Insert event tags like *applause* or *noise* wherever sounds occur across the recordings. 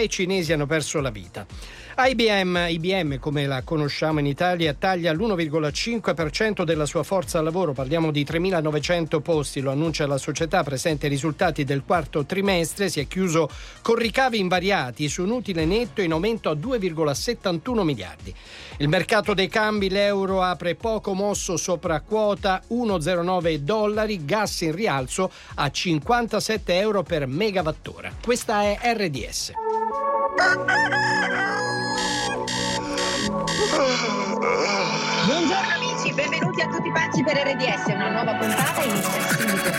i cinesi hanno perso la vita. IBM, IBM, come la conosciamo in Italia, taglia l'1,5% della sua forza lavoro, parliamo di 3.900 posti, lo annuncia la società, presente i risultati del quarto trimestre, si è chiuso con ricavi invariati su un utile netto in aumento a 2,71 miliardi. Il mercato dei cambi, l'euro apre poco mosso sopra quota 1,09 dollari, gas in rialzo a 57 euro per megawattora. Questa è RDS. Buongiorno amici, benvenuti a tutti pazzi per RDS, una nuova puntata inizia subito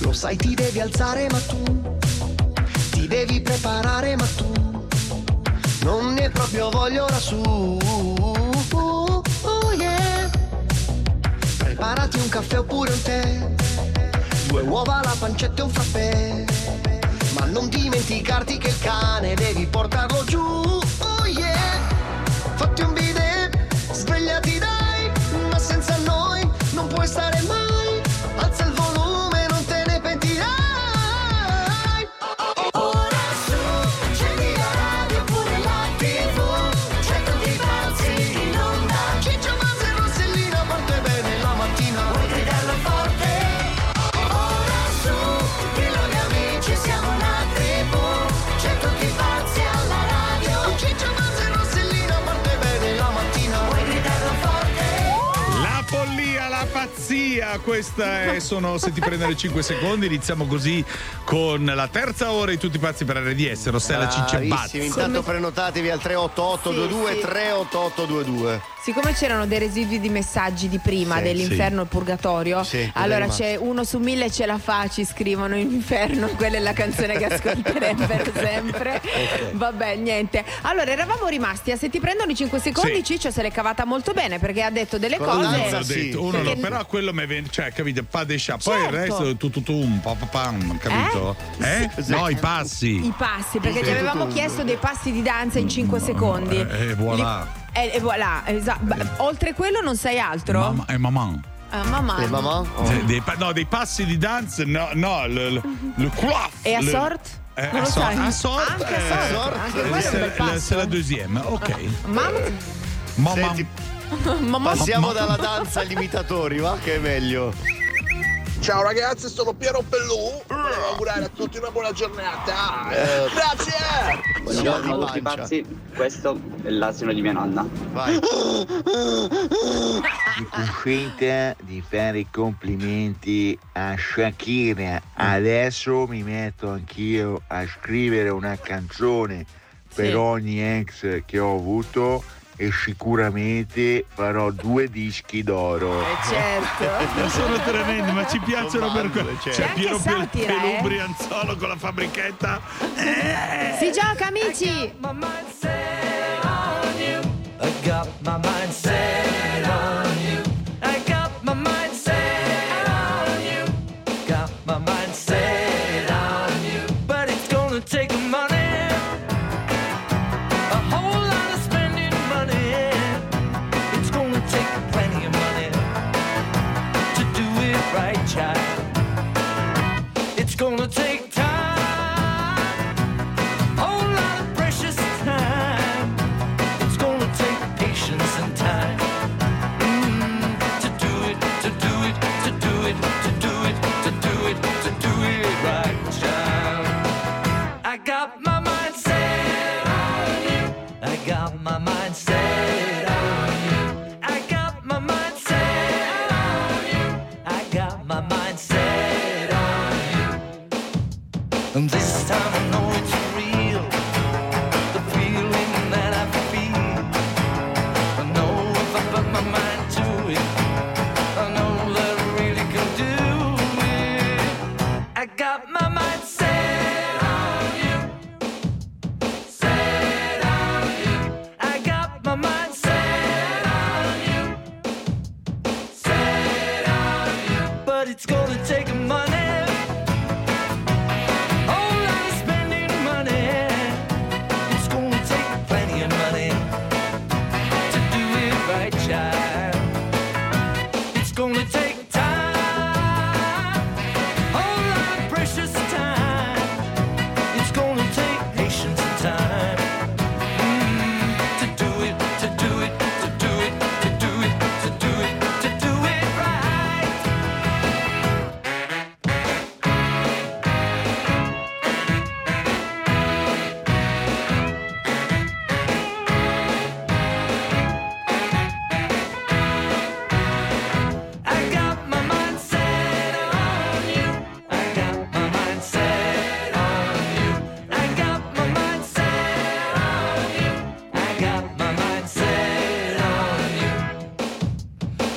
Lo sai ti devi alzare ma tu ti devi preparare ma tu non ne proprio voglio su. Oh, oh yeah. Preparati un caffè oppure un tè, due uova, la pancetta e un frappè. Non dimenticarti che il cane devi portarlo giù. Oh yeah. Fatti un bidet, svegliati dai, ma senza noi non puoi stare mai. Pazzia, questa è, sono se ti prende le 5 secondi, iniziamo così con la terza ora di tutti pazzi per RDS, Rossella Cicce Bravissimi, Bazza. intanto prenotatevi al 38822 Sì, sì. 38822. Siccome c'erano dei residui di messaggi di prima Sì, dell'inferno e il purgatorio, Sì, allora è c'è uno su mille ce la fa, ci scrivono inferno, *laughs* quella è la canzone che ascolterebbero *laughs* sempre. Vabbè, niente. Allora, eravamo rimasti a se ti prendono i 5 secondi, Sì. Ciccio se l'è cavata molto bene perché ha detto delle Con cose. danza, sì. detto, uno no, però quello mi cioè, dei scià. Poi il Certo. resto tu tu tu un pa pa pam, capito? Eh? No, i passi. I passi, perché Sì, gli avevamo tutto. chiesto dei passi di danza in 5 secondi. Eh, e voilà. Li- eh, e voilà, esatto. Oltre quello non sai altro? Mamma e mamma. Ah, mamma. E mamma? Oh. Dei, dei no, dei passi di danza, no, no, il, il, il quaff. E a le- sort? Eh, Non a lo sort, sai? a sort, Anche a eh, sort, anche eh, quello è un bel passo. C'est la deuxième, ok. Mamma. Mamma. Senti, mamma. Passiamo dalla danza agli imitatori, va? Che è meglio. Ciao ragazzi, sono Piero Pellù. Volevo augurare a tutti una buona giornata. Grazie! Siamo di Ciao a tutti pazzi, questo è l'asino di mia nonna. Vai. Mi consente di fare i complimenti a Shakira. Adesso mi metto anch'io a scrivere una canzone per Sì. ogni ex che ho avuto e sicuramente farò due dischi d'oro. Eh, certo. *laughs* Sono tremendi, ma ci piacciono per quello. male, certo. C'è C'è Piero Pel- satira, eh. Pelubrianzolo con la fabbrichetta. Si gioca, amici.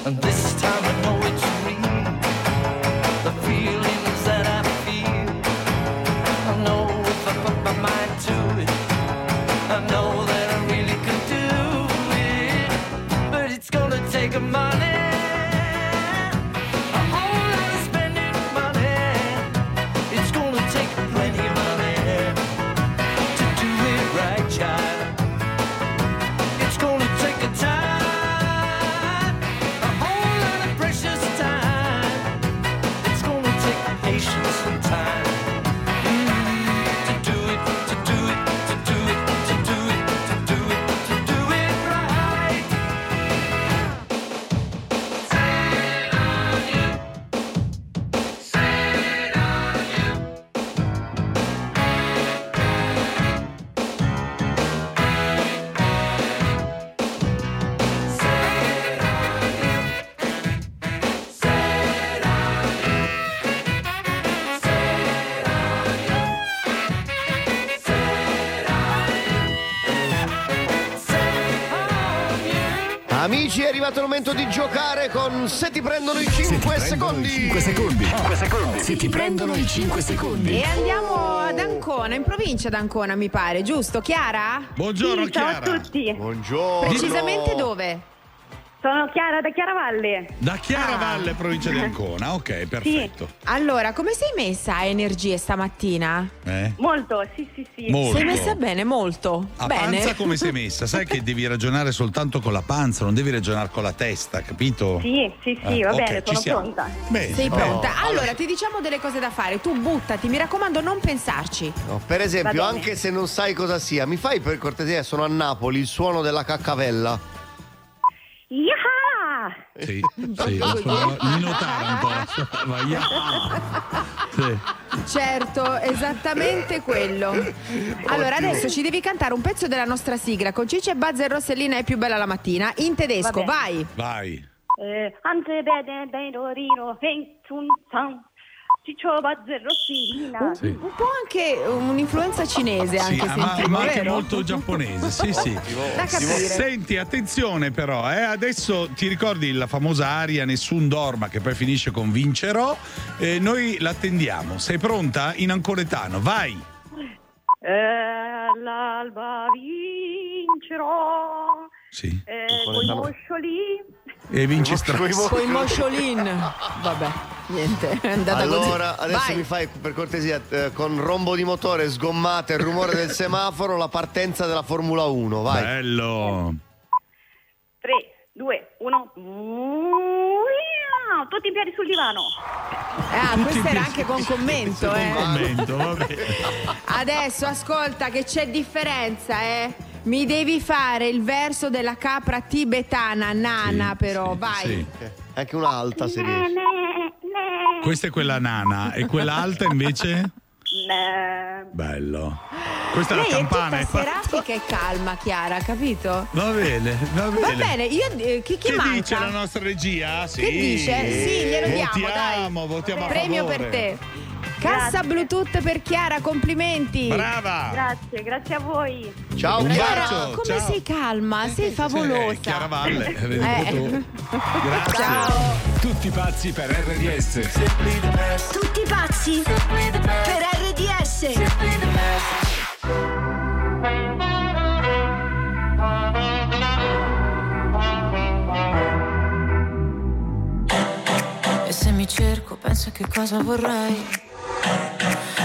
And this time arrivato il momento di giocare con Se ti prendono i 5 secondi. 5 secondi. 5 secondi. Se ti prendono i 5 secondi. E andiamo ad Ancona, in provincia d'Ancona mi pare, giusto? Chiara? Buongiorno Sì, ciao a Chiara. tutti. Buongiorno. Precisamente dove? Sono Chiara da Chiaravalle. Da Ah. Chiaravalle, provincia di Ancona. Ok, perfetto. Allora, come sei messa a energie stamattina? Eh? Molto, sì, sì, sì. Molto. Sei messa bene, molto. A bene. panza come sei *laughs* messa? Sai che devi ragionare soltanto con la panza, non devi ragionare con la testa, capito? Sì, sì, sì, Eh, va ok, bene, sono siamo. pronta. Bene. Sei pronta? Oh, allora, ti diciamo delle cose da fare. Tu buttati, mi raccomando, non pensarci. No, per esempio, anche se non sai cosa sia, mi fai per cortesia, sono a Napoli, il suono della caccavella. Sì, *laughs* sì, lo suono Nino Taranto. *laughs* Ma yeah. *laughs* Sì. Certo, esattamente quello. Allora, adesso ci devi cantare un pezzo della nostra sigla con Cici e Buzz e Rossellina è più bella la mattina. In tedesco, Va bene. vai. Vai. Eh, Ciccio Bazzer Rossina. Sì. Un po' anche un'influenza cinese, Sì, anche ah, ma, sentivo, ma anche molto giapponese, sì, sì. Da capire. Senti, attenzione però, eh, adesso ti ricordi la famosa aria Nessun dorma che poi finisce con vincerò? Eh, noi l'attendiamo. Sei pronta? In ancoretano, vai! Eh, l'alba vincerò. Sì. Eh, Con le moscioli. E vinci stress. Con i mosciolin. Vabbè, niente, è andata Allora, così. adesso Vai. mi fai per cortesia eh, con rombo di motore, sgommate, il rumore del *laughs* semaforo, la partenza della Formula 1, vai. Bello. 3, 2, 1. Tutti in piedi sul divano. Ah, questo era anche con commento, eh. commento, vabbè. Adesso ascolta che c'è differenza, eh. Mi devi fare il verso della capra tibetana, nana, Sì, però, sì, vai. sì. Anche una alta se riesci. Questa è quella nana e quella alta invece? Bello. Questa è Lei la è campana. tutta è serafica e calma, Chiara, capito? Va bene, va bene. Va bene, io eh, chi, chi Che manca? dice la nostra regia? Sì. Che dice? Sì, glielo diamo, votiamo, dai. Votiamo a Premio per te. Cassa Grazie. Bluetooth per Chiara, complimenti. Brava. Grazie, grazie a voi. Ciao, Un Chiara, bacio, come ciao. sei calma, sei Eh, favolosa. Chiara Valle, Eh. tu. Grazie. Ciao. Tutti pazzi per RDS. Tutti pazzi per RDS. E se mi cerco, penso a che cosa vorrei.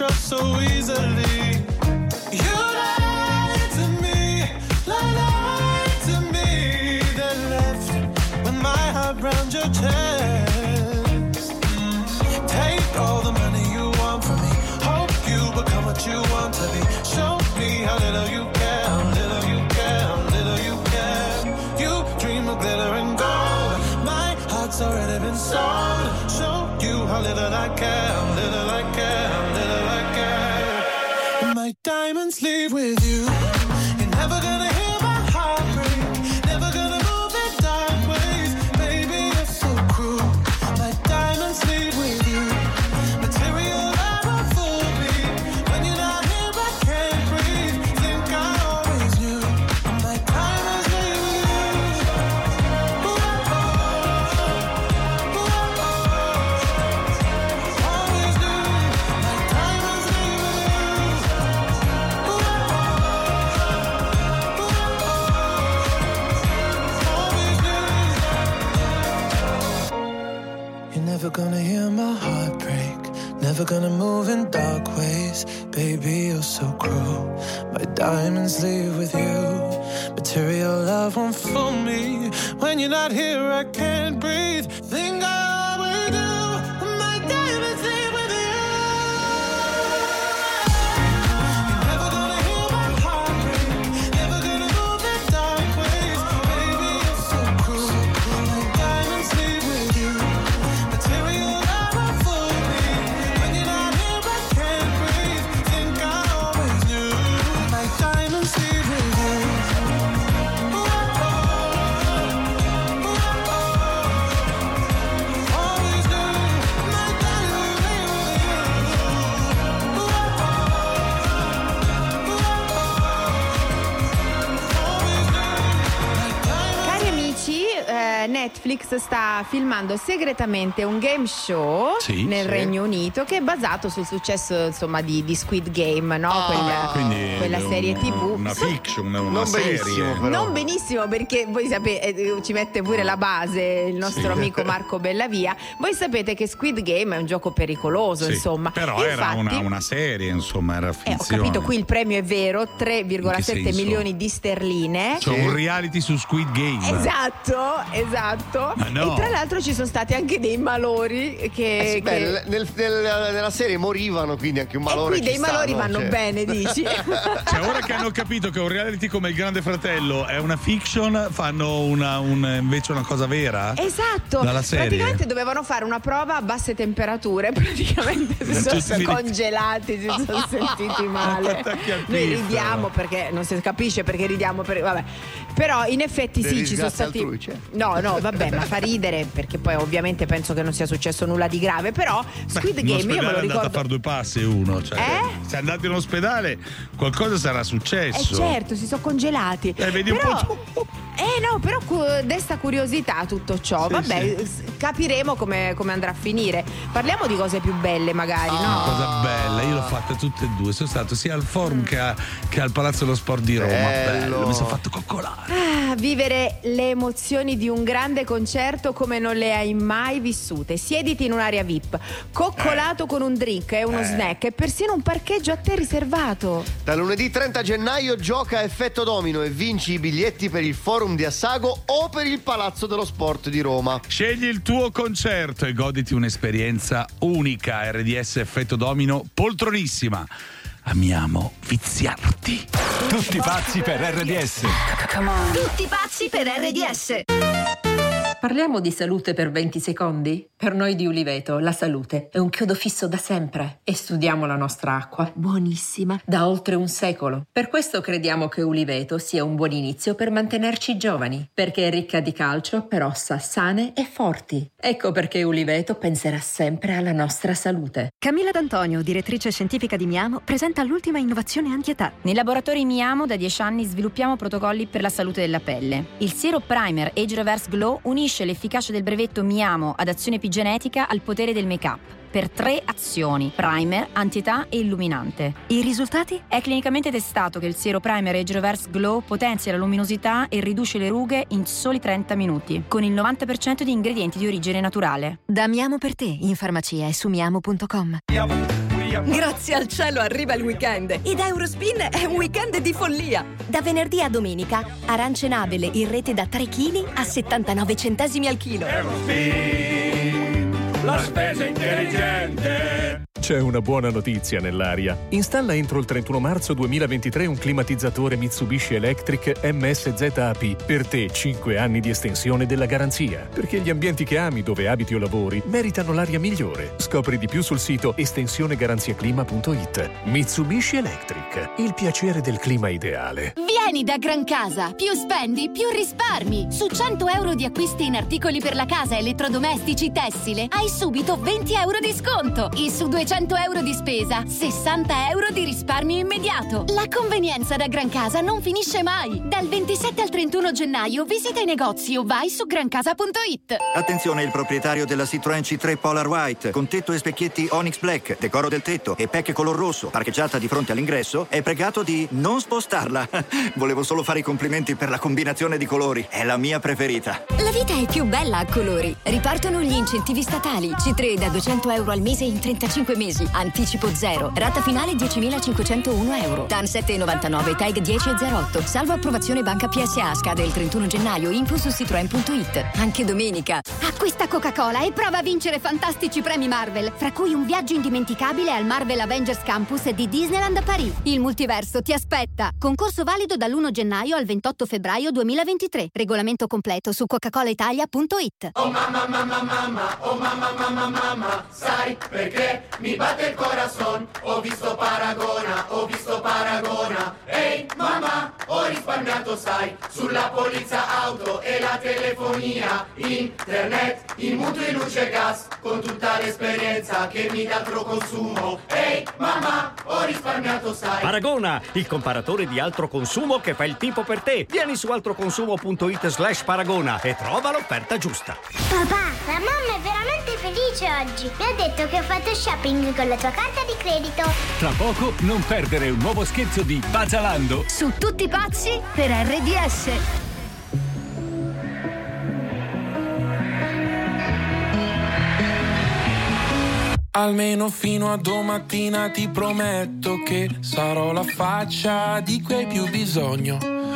trust so easily. You lied to me, lied to me, then left with my heart round your chest. Take all the money you want from me. Hope you become what you want to be. Show me how little you care, how little you care, how little you care. You dream of glitter and gold. My heart's already been sold. Show you how little I care, Netflix sta filmando segretamente un game show Sì, nel sì. Regno Unito che è basato sul successo insomma, di, di Squid Game, no? Ah, quella, quindi quella un- serie TV. Una fiction, una, una Non serie. benissimo, però. Non benissimo perché voi sapete, eh, ci mette pure la base il nostro Sì. amico Marco Bellavia. Voi sapete che Squid Game è un gioco pericoloso, Sì, insomma. Però era Infatti- una, una serie, insomma, era eh, ho finzione. capito, qui il premio è vero, In che 3,7 senso? milioni di sterline. Cioè un reality su Squid Game. Esatto, esatto. Ma no. E tra l'altro ci sono stati anche dei malori che. Eh sì, beh, che- nel- nel- nel- nella serie morivano, quindi anche un malore qui ci dei sta, malori no? vanno Cioè- bene, dici? *laughs* Cioè, ora che hanno capito che un reality come Il Grande Fratello è una fiction, fanno una, un- invece una cosa vera? Esatto, Dalla serie? praticamente dovevano fare una prova a basse temperature, *laughs* praticamente si sono Tutti congelati, si sono sentiti *laughs* male. Noi ridiamo perché non si capisce perché ridiamo, per- vabbè. Però in effetti sì, ci sono stati altrui, certo. No, no, vabbè, ma fa ridere perché poi ovviamente penso che non sia successo nulla di grave, però Squid in Game io me lo è andato a ricordo fare due passi uno. Cioè, Eh? Se è andato in ospedale, qualcosa sarà Eh successo. certo, si sono congelati. Eh, vedi un però, po' Eh no, però cu- desta curiosità tutto ciò. Sì, Vabbè, s- capiremo come, come andrà a finire. Parliamo di cose più belle magari, Una no? cosa bella, io lo fatte tutte e due. Sono stato sia al forum che, a- che al Palazzo dello Sport di Roma. Bello. Bello, mi sono fatto coccolare. Ah, vivere le emozioni di un grande concerto come non le hai mai vissute. Siediti in un'area VIP, coccolato con un drink e uno Eh. snack e persino un parcheggio a te riservato. Da lunedì 30 gennaio gioca a effetto domino e vinci i biglietti per il forum di Assago o per il Palazzo dello Sport di Roma. Scegli il tuo concerto e goditi un'esperienza unica. RDS Effetto Domino, poltronissima. Amiamo viziarti. Tutti pazzi per RDS. Tutti pazzi per RDS. Parliamo di salute per 20 secondi? Per noi di Uliveto la salute è un chiodo fisso da sempre e studiamo la nostra acqua, buonissima, da oltre un secolo. Per questo crediamo che Uliveto sia un buon inizio per mantenerci giovani, perché è ricca di calcio per ossa sane e forti. Ecco perché Uliveto penserà sempre alla nostra salute. Camilla D'Antonio, direttrice scientifica di Miamo, presenta l'ultima innovazione antietà. Nei laboratori Miamo da 10 anni sviluppiamo protocolli per la salute della pelle. Il Zero Primer Age Reverse Glow unisce l'efficacia del brevetto Miamo ad azione epigenetica al potere del make-up. Per tre azioni: primer, antietà e illuminante. I risultati? È clinicamente testato che il Zero Primer Age Reverse Glow potenzia la luminosità e riduce le rughe in soli 30 minuti, con il 90% di ingredienti di origine naturale. Da Miamo per te, in farmacia e su miamo.com. Grazie al cielo arriva il weekend ed Eurospin è un weekend di follia. Da venerdì a domenica, arance nabele in rete da 3 kg a 79 centesimi al chilo. La spesa intelligente. C'è una buona notizia nell'aria. Installa entro il 31 marzo 2023 un climatizzatore Mitsubishi Electric MSZAP. Per te 5 anni di estensione della garanzia. Perché gli ambienti che ami dove abiti o lavori meritano l'aria migliore. Scopri di più sul sito estensionegaranziaclima.it. Mitsubishi Electric. Il piacere del clima ideale. Vieni da Gran Casa! Più spendi, più risparmi! Su 100 euro di acquisti in articoli per la casa, elettrodomestici, tessile, hai subito 20 euro di sconto! E su 200 euro di spesa, 60 euro di risparmio immediato! La convenienza da Gran Casa non finisce mai! Dal 27 al 31 gennaio visita i negozi o vai su grancasa.it! Attenzione, il proprietario della Citroën C3 Polar White con tetto e specchietti Onyx Black, decoro del tetto e pecche color rosso, parcheggiata di fronte all'ingresso, è pregato di non spostarla. *laughs* Volevo solo fare i complimenti per la combinazione di colori, è la mia preferita. La vita è più bella a colori. Ripartono gli incentivi statali. C3 da 200 euro al mese in 35 mesi. Anticipo zero. Rata finale 10.501 euro. TAN 7,99. TAG 10,08. Salvo approvazione Banca PSA. Scade il 31 gennaio. Info su citroen.it. Anche domenica. Acquista Coca-Cola e prova a vincere fantastici premi Marvel, fra cui un viaggio indimenticabile al Marvel Avengers Campus di Disneyland a Paris. Il multiverso ti aspetta. Concorso valido dall'1 gennaio al 28 febbraio 2023. Regolamento completo su coca-colaitalia.it. Oh mamma mamma mamma, oh mamma mamma mamma, sai perché mi batte il corazon? Ho visto Paragona, ho visto Paragona. Ehi mamma, ho risparmiato sai, sulla polizza auto e la telefonia, internet, i mutui luce e gas, con tutta l'esperienza che mi dà altro consumo. Ehi mamma, ho risparmiato sai. Paragona, il comparatore di altro consumo che fa il tipo per te. Vieni su altroconsumo.it slash paragona e trova l'offerta giusta. Papà, la mamma è veramente felice oggi. Mi ha detto che ho fatto shopping con la tua carta di credito. Tra poco non perdere un nuovo scherzo di Bazzalando. Su tutti pazzi per RDS. Almeno fino a domattina ti prometto che sarò la faccia di cui hai più bisogno.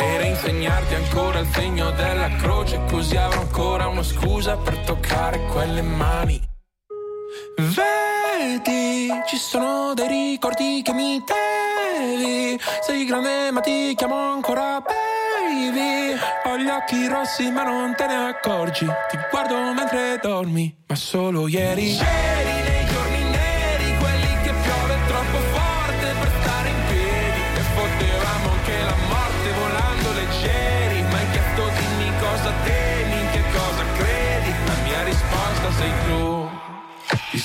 E reinsegnarti ancora il segno della croce così avrò ancora una scusa per toccare quelle mani. Vedi, ci sono dei ricordi che mi devi. Sei grande ma ti chiamo ancora baby. Ho gli occhi rossi ma non te ne accorgi. Ti guardo mentre dormi, ma solo ieri. C'eri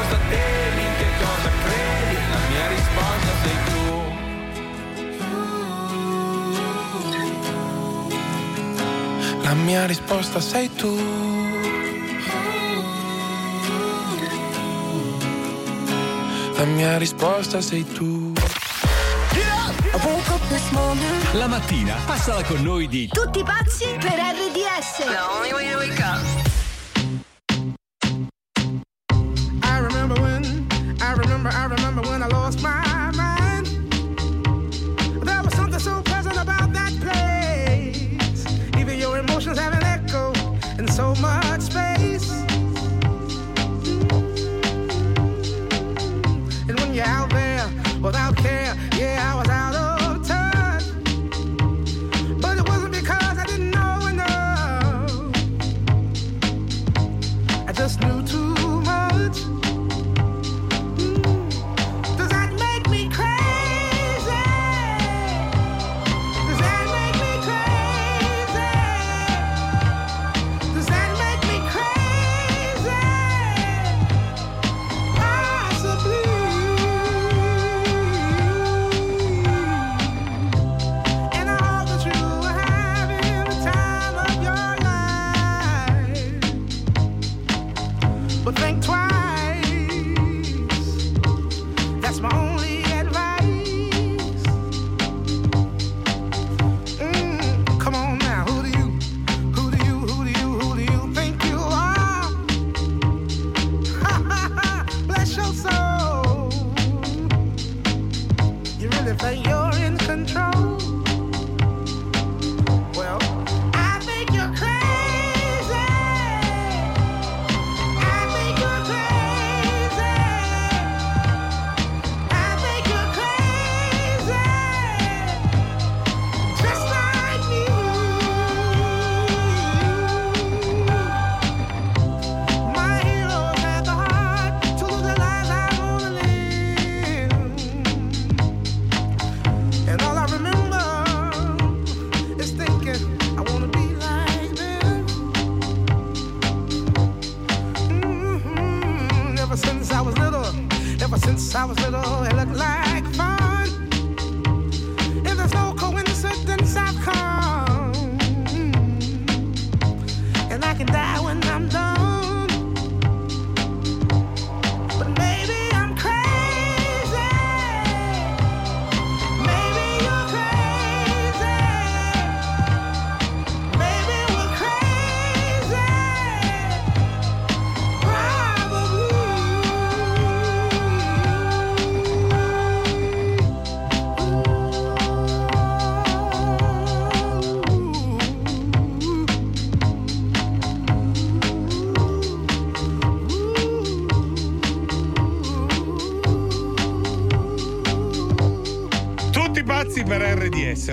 cosa temi, in che cosa credi? La mia risposta sei tu. La mia risposta sei tu. La mia risposta sei tu. La mattina passala con noi di Tutti pazzi per RDS. I remember, I remember when I lost my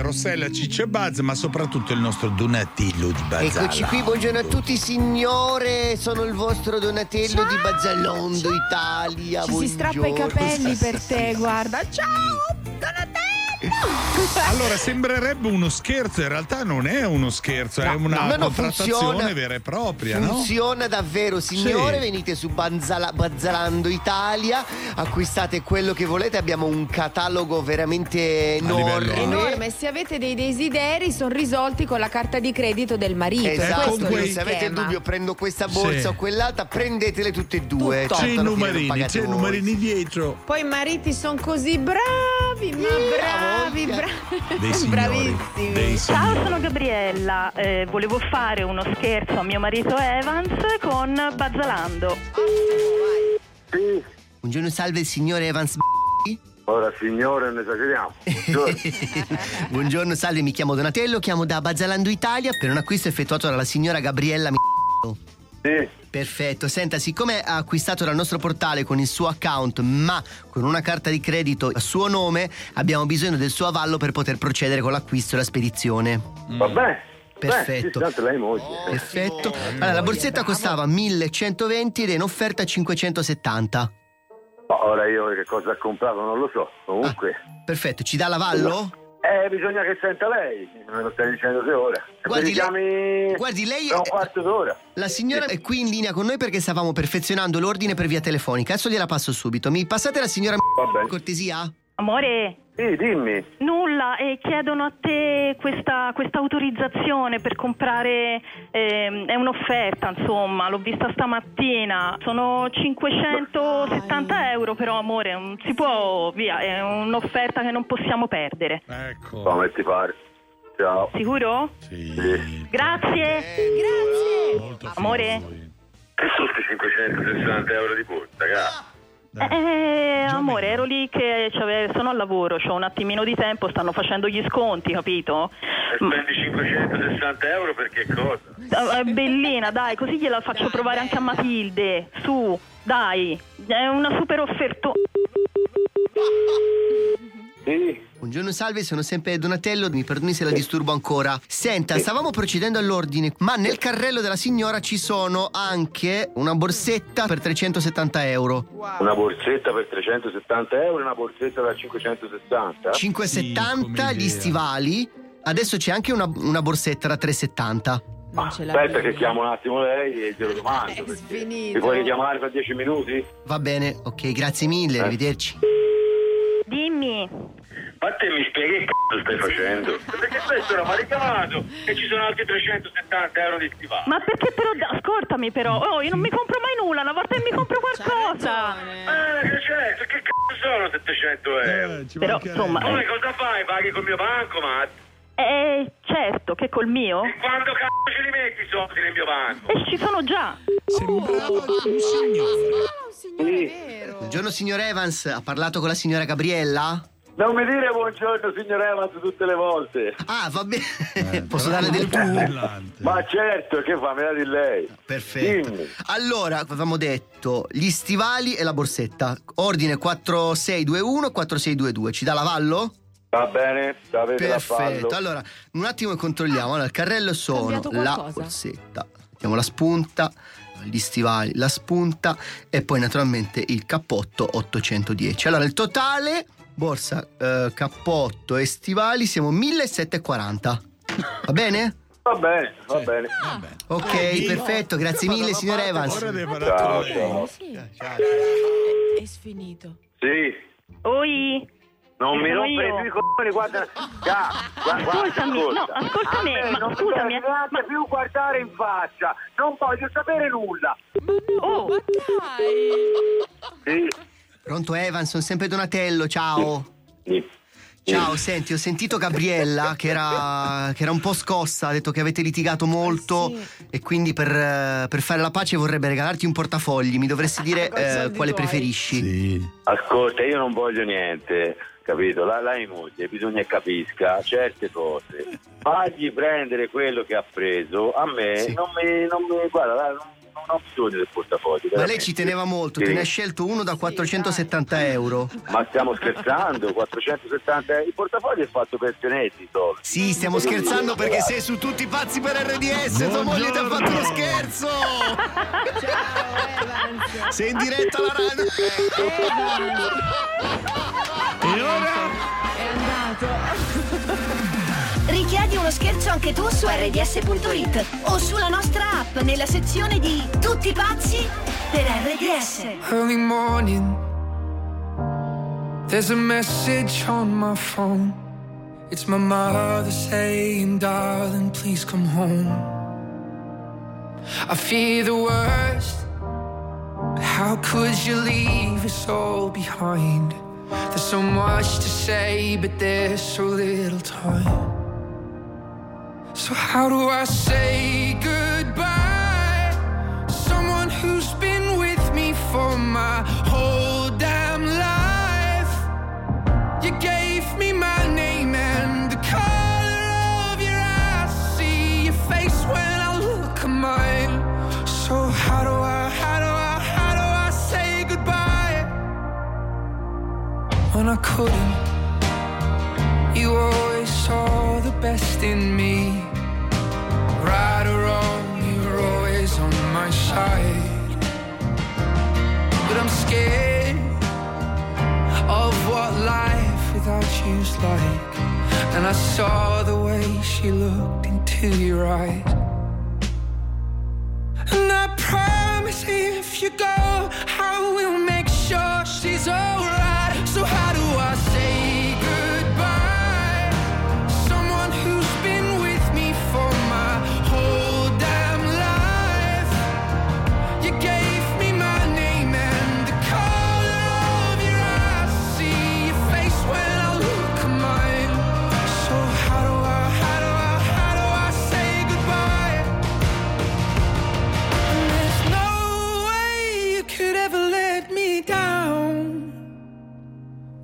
Rossella, Ciccio e Buzz, ma soprattutto il nostro Donatello di Bazzala. Eccoci qui, buongiorno a tutti signore, sono il vostro Donatello di Bazzalondo Italia. Ci si strappa i buongiorno. capelli per te, guarda. Ciao! Allora, sembrerebbe uno scherzo, in realtà non è uno scherzo, è una No, no, contrattazione funziona. vera e propria, no? Funziona davvero, signore. Sì. Venite su Banzala- Bazzalando Italia, acquistate quello che volete. Abbiamo un catalogo veramente enorme. Enorme, se avete dei desideri sono risolti con la carta di credito del marito. Esatto, se avete il dubbio prendo questa borsa Sì. o quell'altra, prendetele tutte e due. Tutto. Certo, C'è i numerini, c'è i numerini dietro. Poi i mariti sono così bravi, ma bravi, bravi. Dei signori, *laughs* Bravissimi. dei Ciao, sono Gabriella. Eh, volevo fare uno scherzo a mio marito Evans con Bazzalando. Buongiorno, salve il signore Evans. Ora signore, non esageriamo. *laughs* Buongiorno, salve, mi chiamo Donatello, chiamo da Bazzalando Italia per un acquisto effettuato dalla signora Gabriella. Sì. Perfetto, senta, siccome ha acquistato dal nostro portale con il suo account, ma con una carta di credito a suo nome, abbiamo bisogno del suo avallo per poter procedere con l'acquisto e la spedizione. Vabbè. Perfetto. Beh, sì, lei moglie. Perfetto. Allora, la borsetta costava 1120 ed è in offerta 570. Ma Ora io che cosa ha comprato non lo so. Comunque. Perfetto, ci dà l'avallo? Eh, bisogna che senta lei. Me lo stai dicendo te ora. Guardi, chiami Guardi, lei un quarto d'ora. La signora è qui in linea con noi perché stavamo perfezionando l'ordine per via telefonica. Adesso gliela passo subito. Mi passate la signora cortesia? Amore? Sì, dimmi. Nulla, e chiedono a te questa, questa autorizzazione per comprare, ehm, è un'offerta insomma, l'ho vista stamattina, sono 570 euro però amore, non si può, via, è un'offerta che non possiamo perdere. Ecco. Come ti pare? Ciao. Sicuro? Sì. Grazie. Grazie. Amore? Che sono questi 560 euro di borsa, cara? Eh, amore, ero lì che c'ave- sono al lavoro, ho un attimino di tempo, stanno facendo gli sconti, capito? Spendi 560 euro per che cosa? Eh, Bellina, dai, così gliela faccio provare anche a Matilde. Su, dai, è una super offerta. Sì. Buongiorno, salve, sono sempre Donatello. Mi perdoni se la disturbo ancora. Senta, stavamo procedendo all'ordine, ma nel carrello della signora ci sono anche una borsetta per 370 euro. Una borsetta per 370 euro e una borsetta da 560? 570 gli stivali. Adesso c'è anche una, una borsetta da 370. Aspetta che chiamo un attimo lei e glielo domando. perché- Mi puoi richiamare fra 10 minuti? Va bene, ok, grazie mille, arrivederci. Dimmi. Ma te mi spieghi che c***o stai facendo? Perché questo era maricato e ci sono altri 370 euro di stivali. Ma perché però, ascoltami però, oh, io non mi compro mai nulla, una volta che mi compro qualcosa. Eh, che c'è? Che c***o sono 700 euro? Però, insomma, Poi eh. cosa fai? Paghi col mio banco, ma Eh, certo, che col mio? quando c***o ce li metti i soldi nel mio banco? E ci sono già. Sembrava un signore. Buongiorno signor Evans, ha parlato con la signora Gabriella? Non mi dire buongiorno signor Evans tutte le volte. Ah, va bene. *laughs* Posso darle del tu? Ma certo, che fa? Me la di lei. Perfetto. Dimmi. Allora, avevamo detto gli stivali e la borsetta. Ordine 4621 4622. Ci dà l'avallo? Va bene, avete fallo. Perfetto. Allora, un attimo che controlliamo. Allora, il carrello sono la borsetta. Mettiamo la spunta, gli stivali, la spunta e poi naturalmente il cappotto 810. Allora, il totale borsa, eh, cappotto e stivali siamo 1740. Va bene? Va bene, va bene. Ok, perfetto, grazie mille signor Evans. Ciao, ciao. È sfinito. Sì. Oi. Non mi Sono rompere io. più i coglioni, guarda. Ga, guarda, guarda, Ascoltami, ascolta. no, ascoltami, A me ma non scusami, mi devi neanche più guardare in faccia. Non voglio sapere nulla. Oh, Sì. Pronto Evans, sono sempre Donatello, ciao. Ciao, senti, ho sentito Gabriella che era, che era un po' scossa, ha detto che avete litigato molto e quindi per, per fare la pace vorrebbe regalarti un portafogli. Mi dovresti dire eh, quale preferisci. Ascolta, io non voglio niente, capito? La, la moglie bisogna che capisca certe cose. Fagli prendere quello che ha preso. A me non mi, non mi guarda, non, non ho bisogno del portafoglio. Ma lei ci teneva molto, Sì. te ne ha scelto uno da 470 euro. Ma stiamo scherzando, *laughs* 470 euro. Il portafoglio è fatto per tenersi soldi. Sì, stiamo scherzando perché sei su tutti i pazzi per RDS, tua moglie ti ha fatto uno scherzo! Sei in diretta alla radio! *laughs* E ora? Richiedi uno scherzo anche tu su rds.it o sulla nostra app nella sezione di Tutti pazzi per RDS. Early morning, there's a message on my phone. It's my mother saying, Darling, please come home. I fear the worst, how could you leave us all behind? There's so much to say, but there's so little time. So, how do I say goodbye? Someone who's been with me for my whole damn life. You gave me my name and the color of your eyes. See your face when I look at mine. So how do I, how do I, how do I say goodbye when I couldn't? You always saw the best in me. Right or wrong, you were always on my side. But I'm scared of what life without you's like. And I saw the way she looked into your eyes. And I promise if you go, I will make sure she's alright. So, how do I say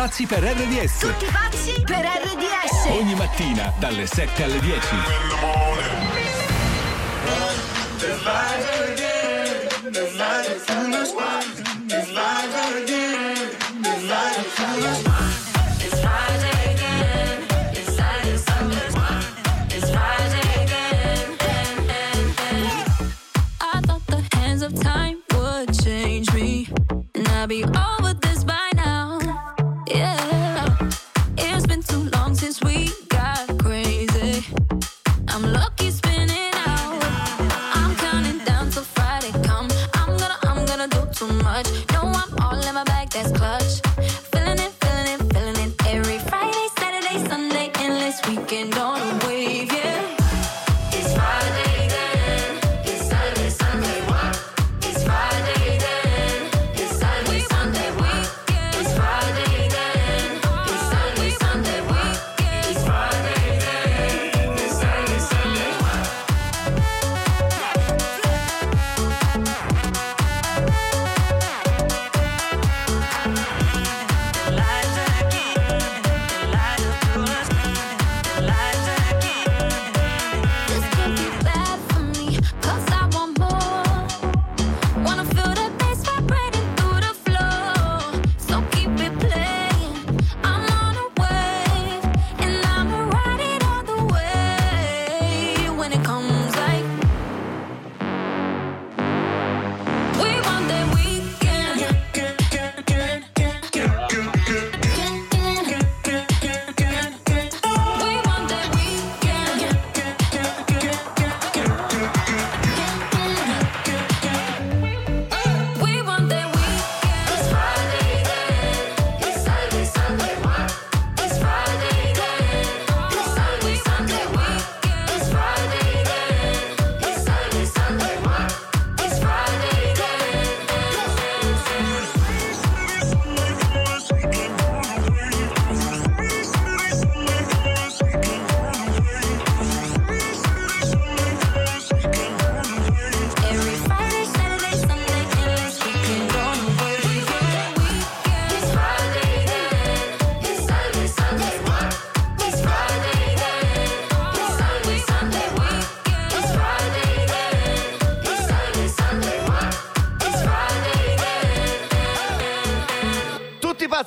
pazzi per RDS. Tutti pazzi per RDS. Ogni mattina dalle 7 alle 10. I thought the hands of time would change me, and I'd be over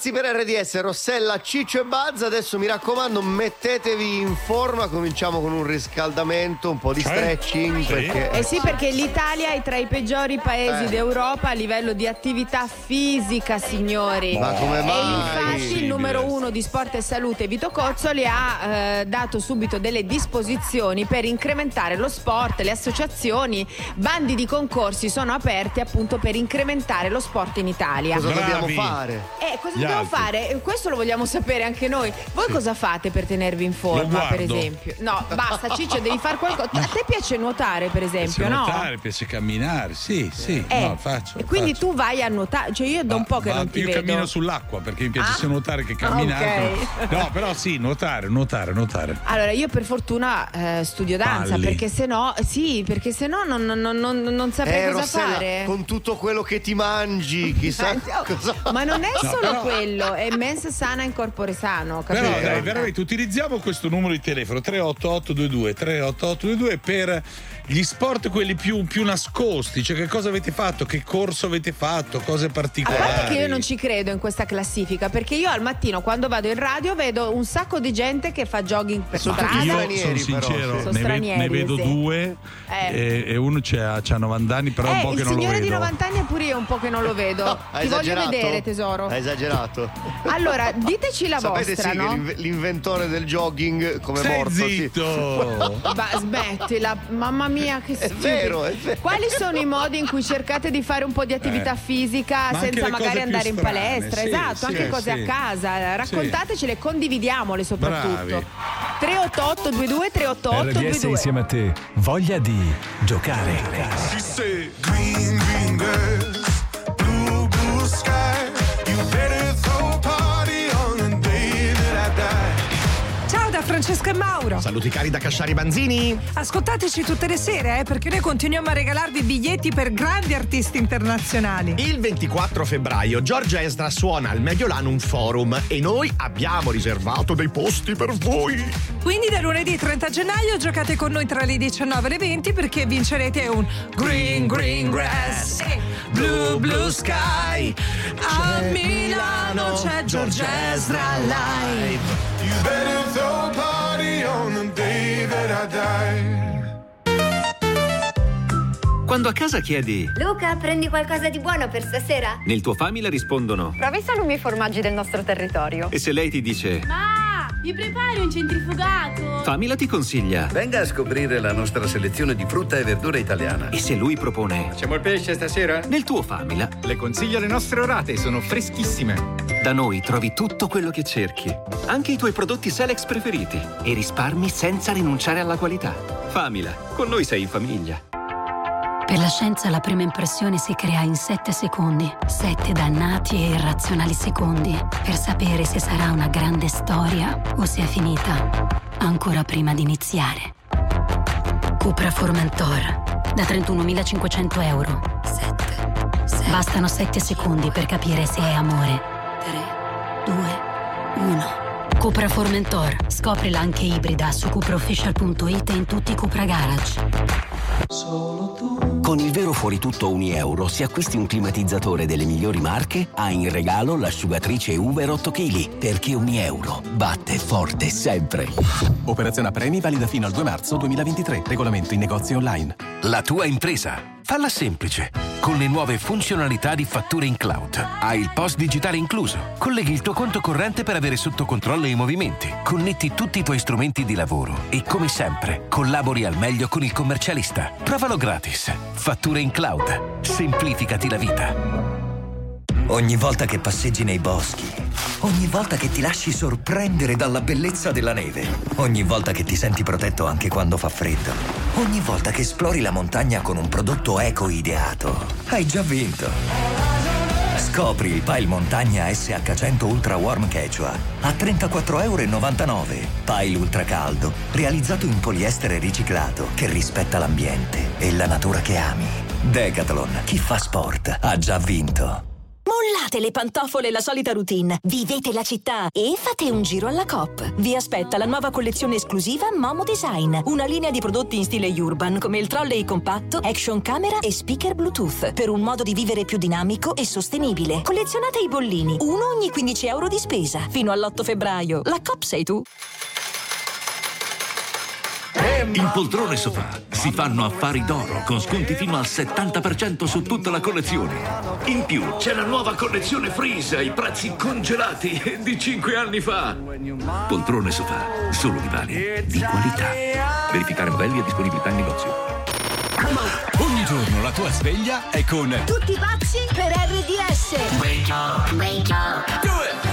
pazzi per RDS, Rossella, Ciccio e Bazza. Adesso mi raccomando, mettetevi in forma. Cominciamo con un riscaldamento, un po' di stretching. Perché Eh sì, perché l'Italia è tra i peggiori paesi Eh. d'Europa a livello di attività fisica, signori. Ma come E mai? infatti il numero uno di Sport e Salute, Vito Cozzoli, ha eh, dato subito delle disposizioni per incrementare lo sport, le associazioni, bandi di concorsi sono aperti appunto per incrementare lo sport in Italia. cosa dobbiamo fare? Eh, cosa Gli dobbiamo altri. fare? Eh, Questo lo vogliamo sapere anche noi. Voi cosa fate per tenervi in forma, per esempio? No, basta, Ciccio, devi fare qualcosa. A te piace nuotare, per Piace esempio, no? nuotare, piace camminare, sì, sì, Eh, no, faccio. E quindi faccio. tu vai a nuotare, cioè io da un po' che Ma non ti io vedo. cammino sull'acqua perché mi piace Ah. sia nuotare che camminare. ok. No, però sì, nuotare, nuotare, nuotare. Allora, io per fortuna eh, studio danza, Balli. perché se no, sì, perché se no non, non- non- non- non saprei Eh, cosa Rossella, fare. con tutto quello che ti mangi, chissà *laughs* Eh, cosa. Ma non è No, solo però- quello, è mens sana in corpore sano, capito? Però dai, veramente utilizziamo questo numero di telefono 38822 38822 per gli sport quelli più, più nascosti, cioè che cosa avete fatto, che corso avete fatto, cose A particolari. parte che io non ci credo in questa classifica, perché io al mattino quando vado in radio vedo un sacco di gente che fa jogging per Sono strada. io sono sincero, Sono ne, ve- stranieri, ne vedo sì. due Eh. e, e uno c'ha, c'ha 90 anni, però è un po' Eh, che il non lo signore vedo. di 90 anni è pure io un po' che non lo vedo. *laughs* Ha Ti voglio esagerato? vedere, tesoro. Ha esagerato. Allora, *laughs* diteci la Sapete vostra, sì, no? l'inventore del jogging come Stai morto. sì. zitto! *laughs* Ma smettila, mamma mia, che È vero, è vero. Quali sono i modi in cui cercate di fare un po' di attività Eh. fisica Ma senza magari andare in strane, palestra? sì, esatto, sì, anche cose sì. a casa. Raccontatecele, condividiamole soprattutto. Bravi. 388 22 388 RDS 22 insieme a te. Voglia di giocare. She said, Green, Francesca e Mauro. Saluti cari da Casciari Banzini. Ascoltateci tutte le sere, eh, perché noi continuiamo a regalarvi biglietti per grandi artisti internazionali. Il 24 febbraio Giorgia Esdra suona al Mediolanum Forum e noi abbiamo riservato dei posti per voi. Quindi da lunedì 30 gennaio giocate con noi tra le 19 e le 20 perché vincerete un Green Green Grass e Blue Blue Sky. A Milano c'è Giorgia Ezra live. You better throw a party on the day that I die. Quando a casa chiedi, Luca, prendi qualcosa di buono per stasera? nel tuo famiglia rispondono. Provi i salumi formaggi del nostro territorio. E se lei ti dice, Ma, mi prepari un centrifugato? Famila ti consiglia. Venga a scoprire la nostra selezione di frutta e verdura italiana. E se lui propone, Facciamo il pesce stasera? nel tuo Famila, Le consiglio le nostre orate, sono freschissime. da noi trovi tutto quello che cerchi. Anche i tuoi prodotti Selex preferiti. E risparmi senza rinunciare alla qualità. Famila, con noi sei in famiglia. Per la scienza la prima impressione si crea in 7 secondi. 7 dannati e irrazionali secondi per sapere se sarà una grande storia o se è finita ancora prima di iniziare. Cupra Formentor da 31.500 euro. 7. Bastano 7 secondi per capire se è amore. 3, 2, 1. Cupra Formentor. Scoprila anche ibrida su cupraofficial.it e in tutti i Cupra Garage. Con il vero fuori tutto 1 euro, se acquisti un climatizzatore delle migliori marche, hai in regalo l'asciugatrice Uber 8 kg. Perché 1 euro batte forte sempre. Operazione a premi valida fino al 2 marzo 2023. Regolamento in negozi online. La tua impresa. Falla semplice. Con le nuove funzionalità di fatture in cloud. Hai il post digitale incluso. Colleghi il tuo conto corrente per avere sotto controllo i movimenti. Connetti tutti i tuoi strumenti di lavoro. E come sempre, collabori al meglio con il commercialista. Provalo gratis. Fatture in cloud. Semplificati la vita. Ogni volta che passeggi nei boschi, ogni volta che ti lasci sorprendere dalla bellezza della neve, ogni volta che ti senti protetto anche quando fa freddo, ogni volta che esplori la montagna con un prodotto eco ideato, hai già vinto. Scopri il Pile Montagna SH100 Ultra Warm Quechua a 34,99 euro. Pile Ultra Caldo, realizzato in poliestere riciclato che rispetta l'ambiente e la natura che ami. Decathlon, chi fa sport ha già vinto. Lasciate le pantofole e la solita routine. Vivete la città e fate un giro alla COP. Vi aspetta la nuova collezione esclusiva Momo Design. Una linea di prodotti in stile urban come il trolley compatto, action camera e speaker Bluetooth. Per un modo di vivere più dinamico e sostenibile. Collezionate i bollini. Uno ogni 15 euro di spesa. Fino all'8 febbraio. La COP sei tu. In poltrone sofà si fanno affari d'oro con sconti fino al 70% su tutta la collezione. In più c'è la nuova collezione Freeze ai prezzi congelati di 5 anni fa. Poltrone sofà, solo divani di qualità. Verificare modelli e disponibilità in negozio. Ogni giorno la tua sveglia è con Tutti pazzi per RDS. Wake up, wake up. Do it.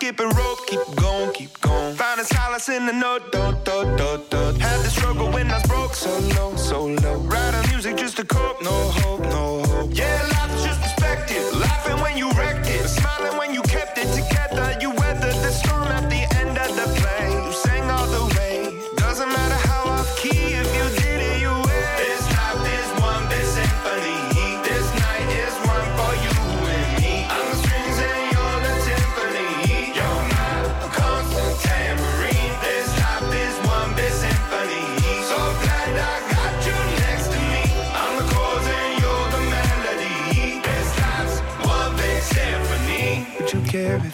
skipping rope, keep going, keep going. Finding solace in the note, do, do, do, do. Had the struggle when I was broke, so low, so low. Writing music just to cope, no hope, no hope.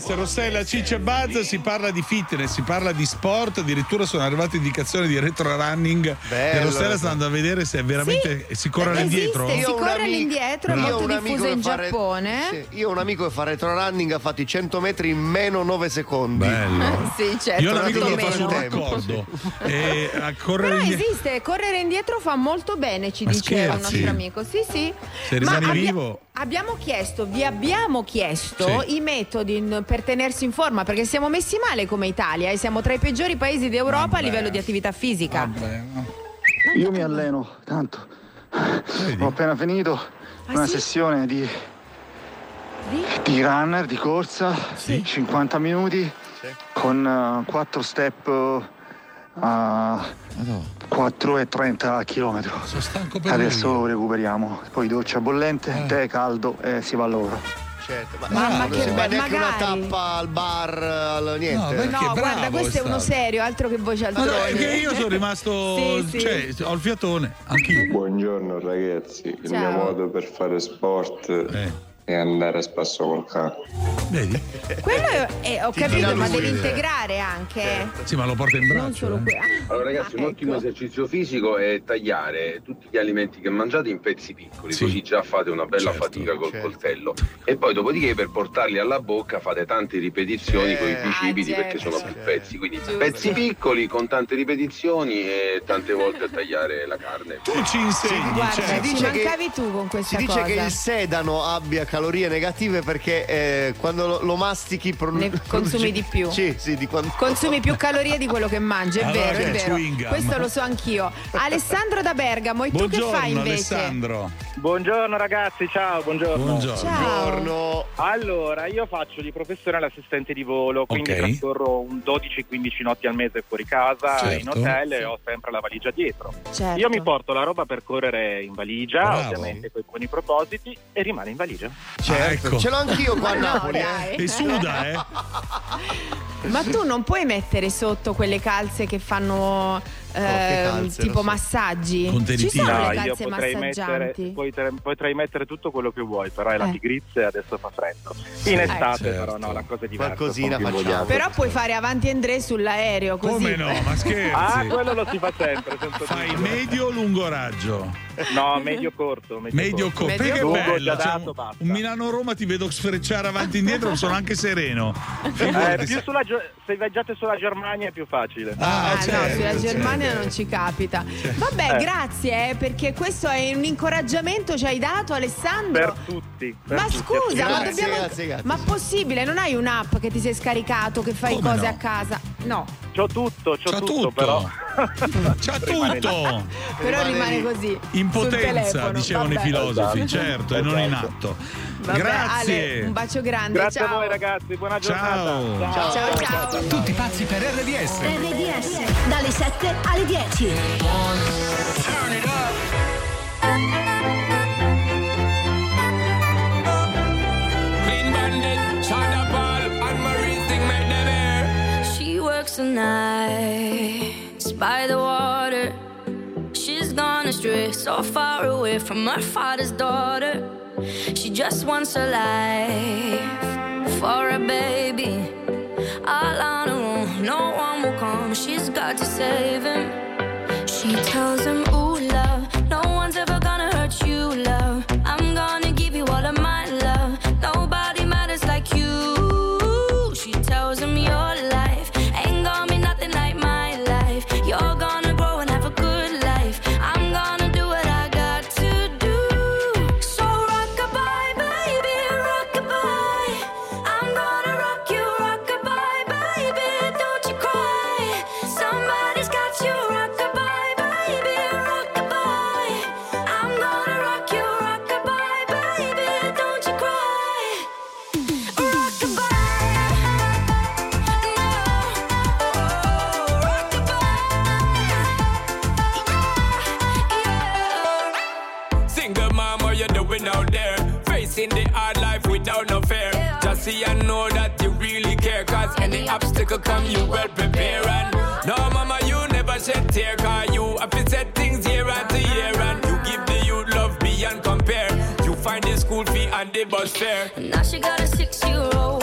RDS, Rossella, Ciccia e Buzz, si parla di fitness, si parla di sport, addirittura sono arrivate indicazioni di retro running. e Rossella sta andando a vedere se veramente si corre all'indietro. Esiste, si corre all'indietro, è molto un amico diffuso che in fa re- Giappone. sì, io ho un amico che fa retro running, ha fatto i 100 metri in meno 9 secondi. Bello. *laughs* Sì, certo. Io ho un amico che molto fa sul meno. raccordo. *laughs* e a correre Però indietro. esiste, correre indietro fa molto bene, ci Ma dice un nostro amico. Sì, sì. Se rimani abbia- vivo. Abbiamo chiesto, vi abbiamo chiesto Sì. i metodi in- per tenersi in forma perché siamo messi male come Italia e siamo tra i peggiori paesi d'Europa a livello di attività fisica. Io mi alleno tanto. Ho appena finito Ah, una sessione di, di? runner, di corsa, 50 minuti con 4 step uh, a 4,30 km. Sono stanco per Adesso recuperiamo, poi doccia bollente, tè caldo e si va al lavoro. Certo, ma, Mamma non che si fa be- neanche una magari. tappa al bar, al niente. No, guarda, questo è uno serio, altro che voce no, altrone. è che io sono rimasto. *laughs* Sì, sì. Cioè, ho il fiatone, anch'io. Buongiorno ragazzi, il Ciao. mio modo per fare sport Eh. E andare a spasso col carro. Vedi? Quello è, è- ho capito, ma devi eh. integrare anche. Sì, ma lo porta in Non braccio. solo eh. qui. Allora ragazzi, un ottimo esercizio fisico è tagliare tutti gli alimenti che mangiate in pezzi piccoli, così già fate una bella fatica col coltello. E poi dopodiché per portarli alla bocca fate tante ripetizioni con i bicipiti perché sono più pezzi. Quindi pezzi piccoli con tante ripetizioni e tante volte a tagliare la carne. Tu ci insegni, Guarda. Si ci dice che- mancavi tu con Si questa dice cosa. che il sedano abbia calorie negative perché eh, quando lo, lo mastichi pron- Ne *laughs* consumi di più. Sì, sì, di quando... Consumi più calorie di quello che mangi, è Allora vero, è vero. Questo lo so anch'io. Alessandro da Bergamo, e tu che fai invece? Alessandro. Buongiorno ragazzi, ciao, buongiorno. Buongiorno. Ciao. Allora, io faccio di professione l'assistente di volo, quindi Ok. trascorro un 12-15 notti al mese fuori casa, Certo. in hotel e ho sempre la valigia dietro. Certo. Io mi porto la roba per correre in valigia, Bravo. ovviamente con i buoni propositi, e rimane in valigia. Certo, ecco. ce l'ho anch'io qua a *laughs* no, Napoli. eh. E suda, eh? Ma tu non puoi mettere sotto quelle calze che fanno ehm, tipo massaggi? Ci sono No, le io calze potrei mettere, massaggianti? tre- potrei mettere tutto quello che vuoi, però è la Eh. pigrizia e adesso fa freddo. In estate Certo. però no, la cosa è diversa. Qualcosina facciamo. Però puoi fare avanti e André sull'aereo così. Come no? Ma *laughs* scherzi? Ah, quello lo si fa sempre. Fai medio o lungo raggio? No, medio corto. Medio, Medio corto. corto. Perché bello. cioè, un- Milano-Roma ti vedo sfrecciare avanti e indietro, sono anche sereno. Eh, più se- sulla, Ge- se viaggiate sulla Germania è più facile. Ah, Ah, no, certo, sulla certo. Germania non ci capita. Vabbè, Eh. grazie, eh, perché questo è un incoraggiamento ci hai dato, Alessandro. Per tutti. per Ma tutti, scusa, ma assolutamente. dobbiamo. Ma possibile? Non hai un'app che ti sei scaricato, che fai Come cose no? a casa? No. C'ho tutto, c'ho C'ha tutto, tutto. però. *laughs* C'ha tutto. Però rimane così. In sul potenza, telefono. dicevano Vabbè. i filosofi, Esatto. certo, e non in Esatto. atto. Vabbè, Grazie. Ale, un bacio grande. Grazie ciao. a voi ragazzi, buona Ciao. giornata. Ciao, ciao. ciao. Tutti pazzi per RDS. RDS dalle 7 alle 10. Clean bandit, China Ball, and Marie thing make them air. She works the nights by the water. She's gone astray, so far away from her father's daughter. She just wants a life for a baby. All on her own, no one will come. She's got to save him. She tells him, Ooh, love, any obstacle come, you well prepare. And no, mama, you never shed tear. Cause you have to set things year after year. And you give the youth love beyond compare. You find the school fee and the bus fare. Now she got a six year old,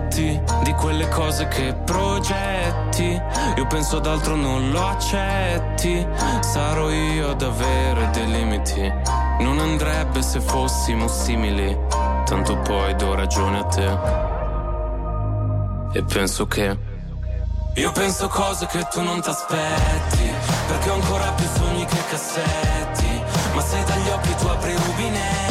di quelle cose che progetti. Io penso ad altro non lo accetti. Sarò io ad avere dei limiti. Non andrebbe se fossimo simili. Tanto poi do ragione a te. E penso che. Io penso cose che tu non ti aspetti. Perché ho ancora più sogni che cassetti. Ma se dagli occhi tu apri i rubinetti.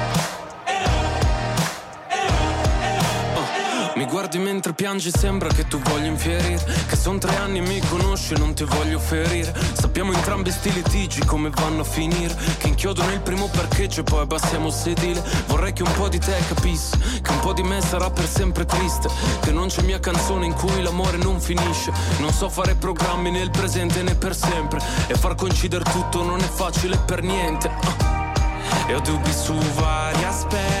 Mi guardi mentre piangi, sembra che tu voglia infierire. Che son tre anni e mi conosci e non ti voglio ferire. Sappiamo entrambi sti litigi come vanno a finire. Che inchiodo nel primo parcheggio e poi abbassiamo il sedile. Vorrei che un po' di te capisse che un po' di me sarà per sempre triste. Che non c'è mia canzone in cui l'amore non finisce. Non so fare programmi nel presente né per sempre. E far coincidere tutto non è facile per niente. Ah. E ho dubbi su vari aspetti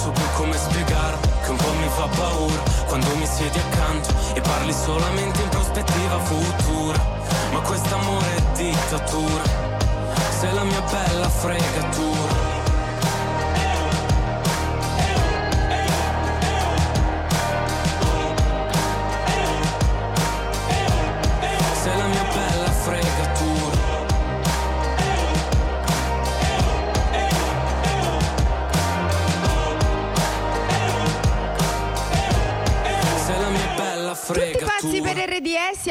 so più come spiegare che un po' mi fa paura Quando mi siedi accanto e parli solamente in prospettiva futura. Ma quest'amore è dittatura Sei la mia bella fregatura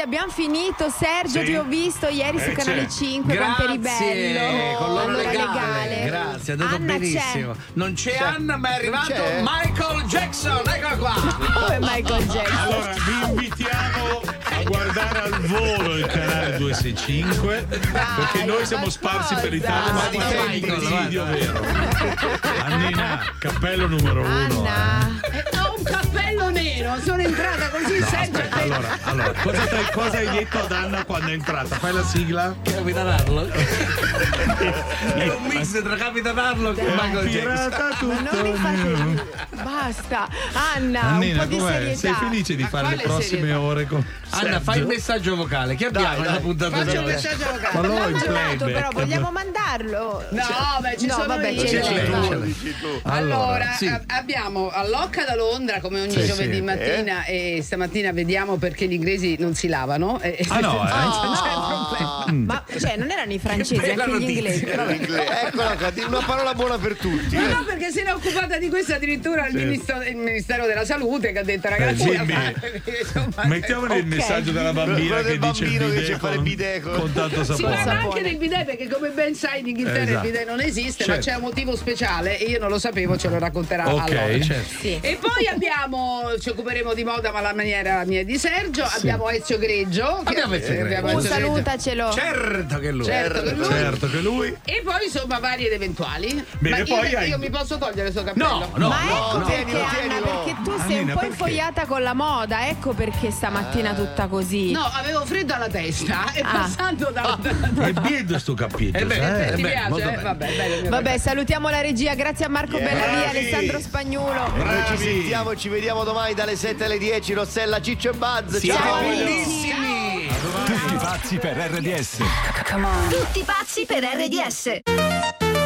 RDS, abbiamo finito. Sergio, Sì. ti ho visto ieri su Eh, Canale c'è. 5, quanto eri bello. con l'oro Allora, legale. Grazie, è andato Anna benissimo. Non c'è, C'è. Anna, ma è arrivato c'è? Michael Jackson. Eccolo qua. *laughs* Come Michael Jackson? Allora, vi invitiamo a guardare al volo il canale 265 perché noi siamo sparsi per l'Italia ma di Michael, presidio vero. Annina, cappello numero uno. Eh, Ho un cappello nero, sono entrata così No, Sergio. aspetta, allora, allora cosa, cosa hai detto ad Anna quando è entrata? Fai la sigla? Capitanarlo. È un mix tra Capitanarlo e Michael Jackson. Ma non mi fate Basta. Anna, Annina, un po' di serietà. Sei felice di Ma fare le prossime serietà? ore con Anna, Sergio? fai il messaggio vocale. Che abbiamo Dai, nella dai. puntata Faccio di il oggi? messaggio vocale. Ma L'ho mandato, però vogliamo mandarlo. No, beh, ci no, sono vabbè, io. ce l'hai. Allora, sì. a- abbiamo Allocca da Londra come ogni Sì, giovedì sì. mattina e stamattina vediamo perché gli inglesi non si lavano. E- Ah, no, eh? *laughs* non c'è problema. Ma cioè, non erano i francesi, anche gli inglesi. Eccola una parola buona per tutti. Ma eh. no, perché se ne è occupata di questo addirittura il, Sì. ministro- il Ministero della Salute che ha detto ragazzi Eh, Jimmy, insomma, Mettiamoli il ok. messaggio della bambina che del dice il bambino che bidet dice fare con, bidet con- con tanto Si sapone. parla anche del bidet perché come ben sai in Inghilterra Esatto. il bidet non esiste ma Certo. c'è un motivo speciale e io non lo sapevo ce lo racconterà Ok, allora certo. Sì. e poi abbiamo ci occuperemo di moda ma la maniera mia e di Sergio abbiamo Ezio Greggio che- Abbiamo Ezio eh, Greggio. Un salutacelo. Certo che lui. Certo che lui. Certo che lui e poi insomma vari ed eventuali Bene, ma poi io, hai- io mi posso togliere questo cappello? No, no. Ma ecco no, perché tienilo, Anna, perché tu sei Annina, un po' perché? infogliata con la moda, ecco perché stamattina tutta così. No, avevo freddo alla testa e Ah. passando da, da- è biedo sto capito. Eh beh, sai? eh ti beh, piace? eh? bene. Vabbè, bene, il Vabbè, salutiamo la regia, grazie a Marco Yeah. Bellavia, Bravi. Alessandro Spagnuolo. Noi ci sentiamo, ci vediamo domani dalle 7 alle 10. Rossella, Ciccio e Buzz. Siete Ciao! bellissimi. Pazzi per RDS. Tutti pazzi per RDS.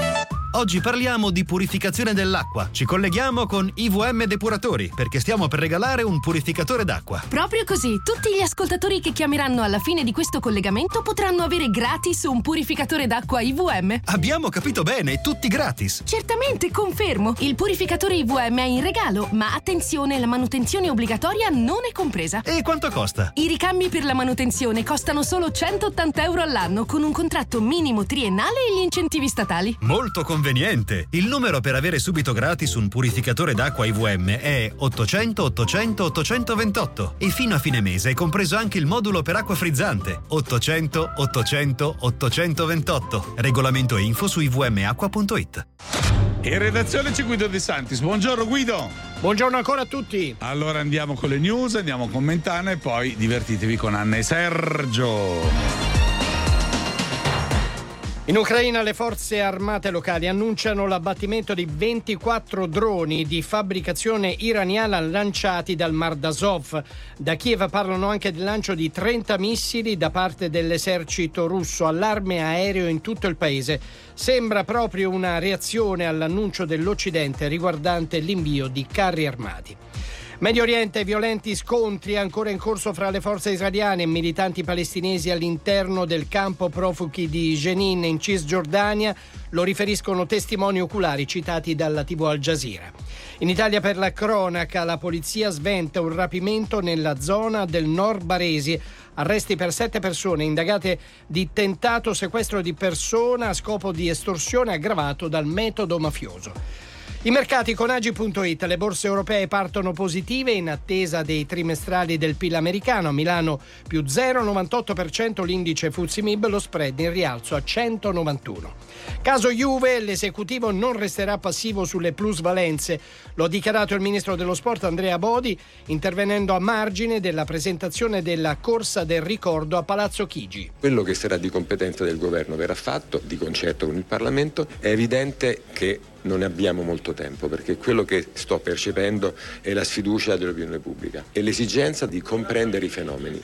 Oggi parliamo di purificazione dell'acqua. Ci colleghiamo con IVM Depuratori perché stiamo per regalare un purificatore d'acqua. Proprio così, tutti gli ascoltatori che chiameranno alla fine di questo collegamento potranno avere gratis un purificatore d'acqua IVM. Abbiamo capito bene, tutti gratis. Certamente, confermo. Il purificatore IVM è in regalo, ma attenzione, la manutenzione obbligatoria non è compresa. E quanto costa? I ricambi per la manutenzione costano solo 180 euro all'anno con un contratto minimo triennale e gli incentivi statali. Molto conveniente. Conveniente! Il numero per avere subito gratis un purificatore d'acqua IVM è 800 800 828 e fino a fine mese è compreso anche il modulo per acqua frizzante 800 800 828. Regolamento e info su ivmacqua.it. In redazione c'è Guido De Santis. Buongiorno Guido. Buongiorno ancora a tutti. Allora andiamo con le news, andiamo con Mentana e poi divertitevi con Anna e Sergio. In Ucraina le forze armate locali annunciano l'abbattimento di 24 droni di fabbricazione iraniana lanciati dal Mar d'Azov. Da Kiev parlano anche del lancio di 30 missili da parte dell'esercito russo, allarme aereo in tutto il paese. Sembra proprio una reazione all'annuncio dell'Occidente riguardante l'invio di carri armati. Medio Oriente, violenti scontri ancora in corso fra le forze israeliane e militanti palestinesi all'interno del campo profughi di Jenin in Cisgiordania, lo riferiscono testimoni oculari citati dalla TV Al Jazeera. In Italia per la cronaca, la polizia sventa un rapimento nella zona del Nord Baresi. Arresti per sette persone indagate di tentato sequestro di persona a scopo di estorsione aggravato dal metodo mafioso. I mercati con Agi.it, le borse europee partono positive in attesa dei trimestrali del PIL americano. Milano più 0,98% l'indice Fuzimib, lo spread in rialzo a 191. Caso Juve, l'esecutivo non resterà passivo sulle plusvalenze. Lo ha dichiarato il ministro dello sport Andrea Bodi, intervenendo a margine della presentazione della corsa del ricordo a Palazzo Chigi. Quello che sarà di competenza del governo verrà fatto di concerto con il Parlamento. È evidente che non abbiamo molto tempo perché quello che sto percependo è la sfiducia dell'opinione pubblica e l'esigenza di comprendere i fenomeni.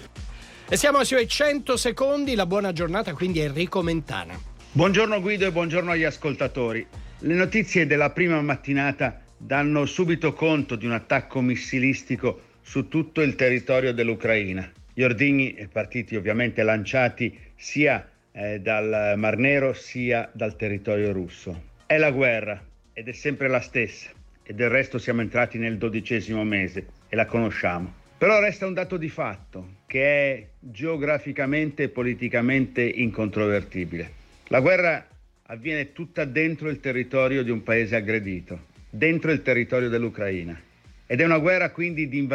E siamo sui 100 secondi, la buona giornata quindi a Enrico Mentana. Buongiorno Guido e buongiorno agli ascoltatori. Le notizie della prima mattinata danno subito conto di un attacco missilistico su tutto il territorio dell'Ucraina. Gli ordigni partiti ovviamente lanciati sia eh, dal Mar Nero sia dal territorio russo. È la guerra, ed è sempre la stessa e del resto siamo entrati nel dodicesimo mese e la conosciamo. Però resta un dato di fatto che è geograficamente e politicamente incontrovertibile. La guerra avviene tutta dentro il territorio di un paese aggredito, dentro il territorio dell'Ucraina. Ed è una guerra quindi di invasione